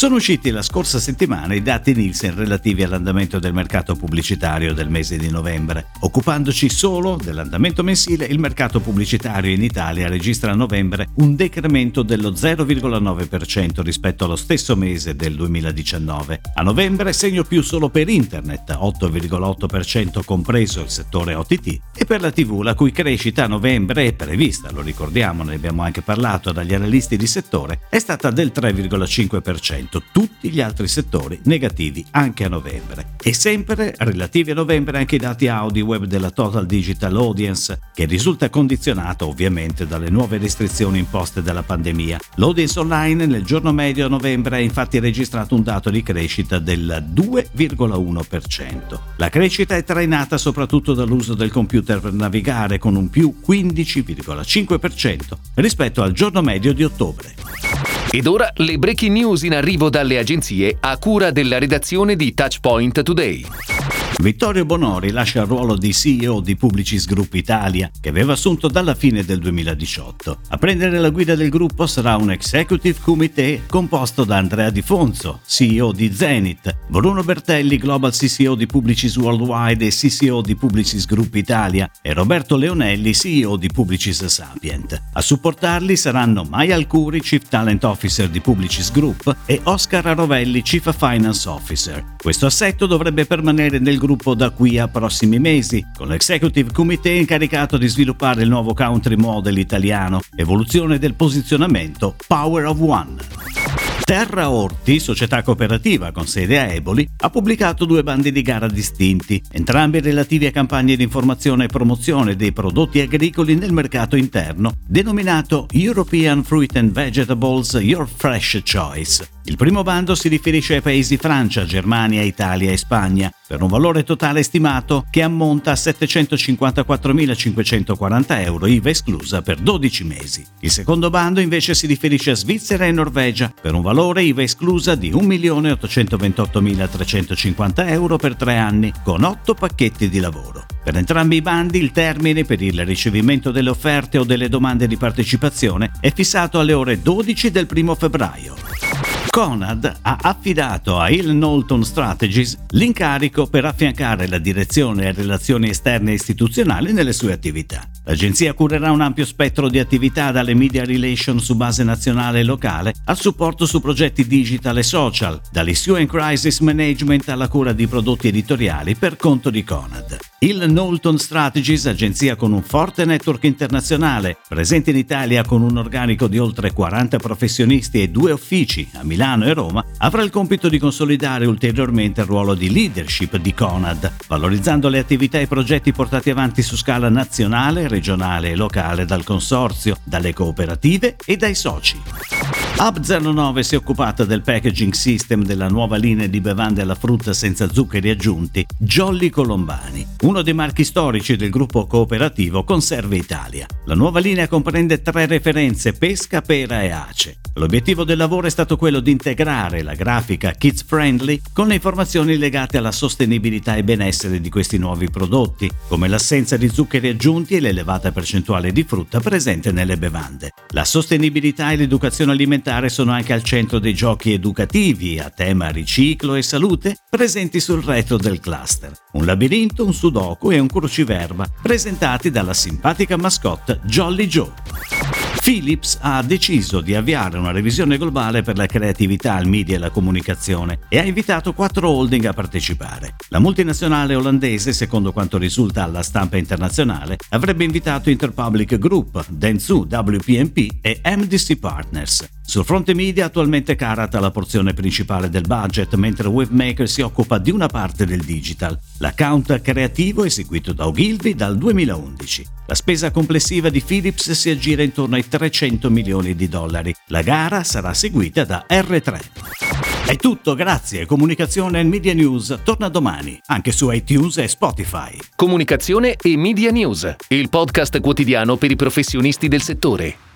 Sono usciti la scorsa settimana i dati Nielsen relativi all'andamento del mercato pubblicitario del mese di novembre. Occupandoci solo dell'andamento mensile, il mercato pubblicitario in Italia registra a novembre un decremento dello 0,9% rispetto allo stesso mese del 2019. A novembre segno più solo per Internet, 8,8% compreso il settore OTT, e per la TV la cui crescita a novembre è prevista, lo ricordiamo, ne abbiamo anche parlato dagli analisti di settore, è stata del 3,5% tutti gli altri settori negativi anche a novembre. E sempre relativi a novembre anche i dati Audi web della Total Digital Audience, che risulta condizionato ovviamente dalle nuove restrizioni imposte dalla pandemia. L'audience online nel giorno medio a novembre ha infatti registrato un dato di crescita del 2,1%. La crescita è trainata soprattutto dall'uso del computer per navigare con un più 15,5% rispetto al giorno medio di ottobre. Ed ora le breaking news in arrivo dalle agenzie a cura della redazione di Touchpoint Today. Vittorio Bonori lascia il ruolo di CEO di Publicis Group Italia, che aveva assunto dalla fine del 2018. A prendere la guida del gruppo sarà un Executive Committee composto da Andrea Di Fonzo, CEO di Zenith, Bruno Bertelli, Global CCO di Publicis Worldwide e CCO di Publicis Group Italia, e Roberto Leonelli, CEO di Publicis Sapient. A supportarli saranno Maya Alcuri, Chief Talent Officer di Publicis Group, e Oscar Arovelli, Chief Finance Officer. Questo assetto dovrebbe permanere nel gruppo da qui a prossimi mesi, con l'Executive Committee incaricato di sviluppare il nuovo country model italiano, evoluzione del posizionamento Power of One. Terra Orti, società cooperativa con sede a Eboli, ha pubblicato due bandi di gara distinti, entrambi relativi a campagne di informazione e promozione dei prodotti agricoli nel mercato interno, denominato European Fruit and Vegetables Your Fresh Choice. Il primo bando si riferisce ai paesi Francia, Germania, Italia e Spagna, per un valore totale stimato che ammonta a 754.540 euro, IVA esclusa per 12 mesi. Il secondo bando invece si riferisce a Svizzera e Norvegia, per un valore IVA esclusa di 1.828.350 euro per tre anni, con 8 pacchetti di lavoro. Per entrambi i bandi il termine per il ricevimento delle offerte o delle domande di partecipazione è fissato alle ore 12 del 1 febbraio. Conad ha affidato a Hill Knowlton Strategies l'incarico per affiancare la direzione e relazioni esterne istituzionali nelle sue attività. L'agenzia curerà un ampio spettro di attività dalle media relations su base nazionale e locale al supporto su progetti digital e social, dall'issue and crisis management alla cura di prodotti editoriali per conto di Conad. Il Knowlton Strategies, agenzia con un forte network internazionale, presente in Italia con un organico di oltre 40 professionisti e due uffici a Milano e Roma, avrà il compito di consolidare ulteriormente il ruolo di leadership di Conad, valorizzando le attività e progetti portati avanti su scala nazionale, regionale e locale dal consorzio, dalle cooperative e dai soci. Hub09 si è occupata del packaging system della nuova linea di bevande alla frutta senza zuccheri aggiunti, Jolly Colombani, uno dei marchi storici del gruppo cooperativo Conserve Italia. La nuova linea comprende tre referenze pesca, pera e ace. L'obiettivo del lavoro è stato quello di integrare la grafica kids friendly con le informazioni legate alla sostenibilità e benessere di questi nuovi prodotti, come l'assenza di zuccheri aggiunti e l'elevata percentuale di frutta presente nelle bevande. La sostenibilità e l'educazione alimentare sono anche al centro dei giochi educativi a tema riciclo e salute presenti sul retro del cluster. Un labirinto, un sudoku e un cruciverba presentati dalla simpatica mascotte Jolly Joe. Philips ha deciso di avviare una revisione globale per la creatività, il media e la comunicazione e ha invitato quattro holding a partecipare. La multinazionale olandese, secondo quanto risulta alla stampa internazionale, avrebbe invitato Interpublic Group, Dentsu, WPMP e MDC Partners. Sul fronte media attualmente Carat ha la porzione principale del budget, mentre Wavemaker si occupa di una parte del digital. L'account creativo eseguito da Ogilvy dal 2011. La spesa complessiva di Philips si aggira intorno ai 300 milioni di dollari. La gara sarà seguita da R3. È tutto, grazie. Comunicazione e Media News torna domani, anche su iTunes e Spotify. Comunicazione e Media News, il podcast quotidiano per i professionisti del settore.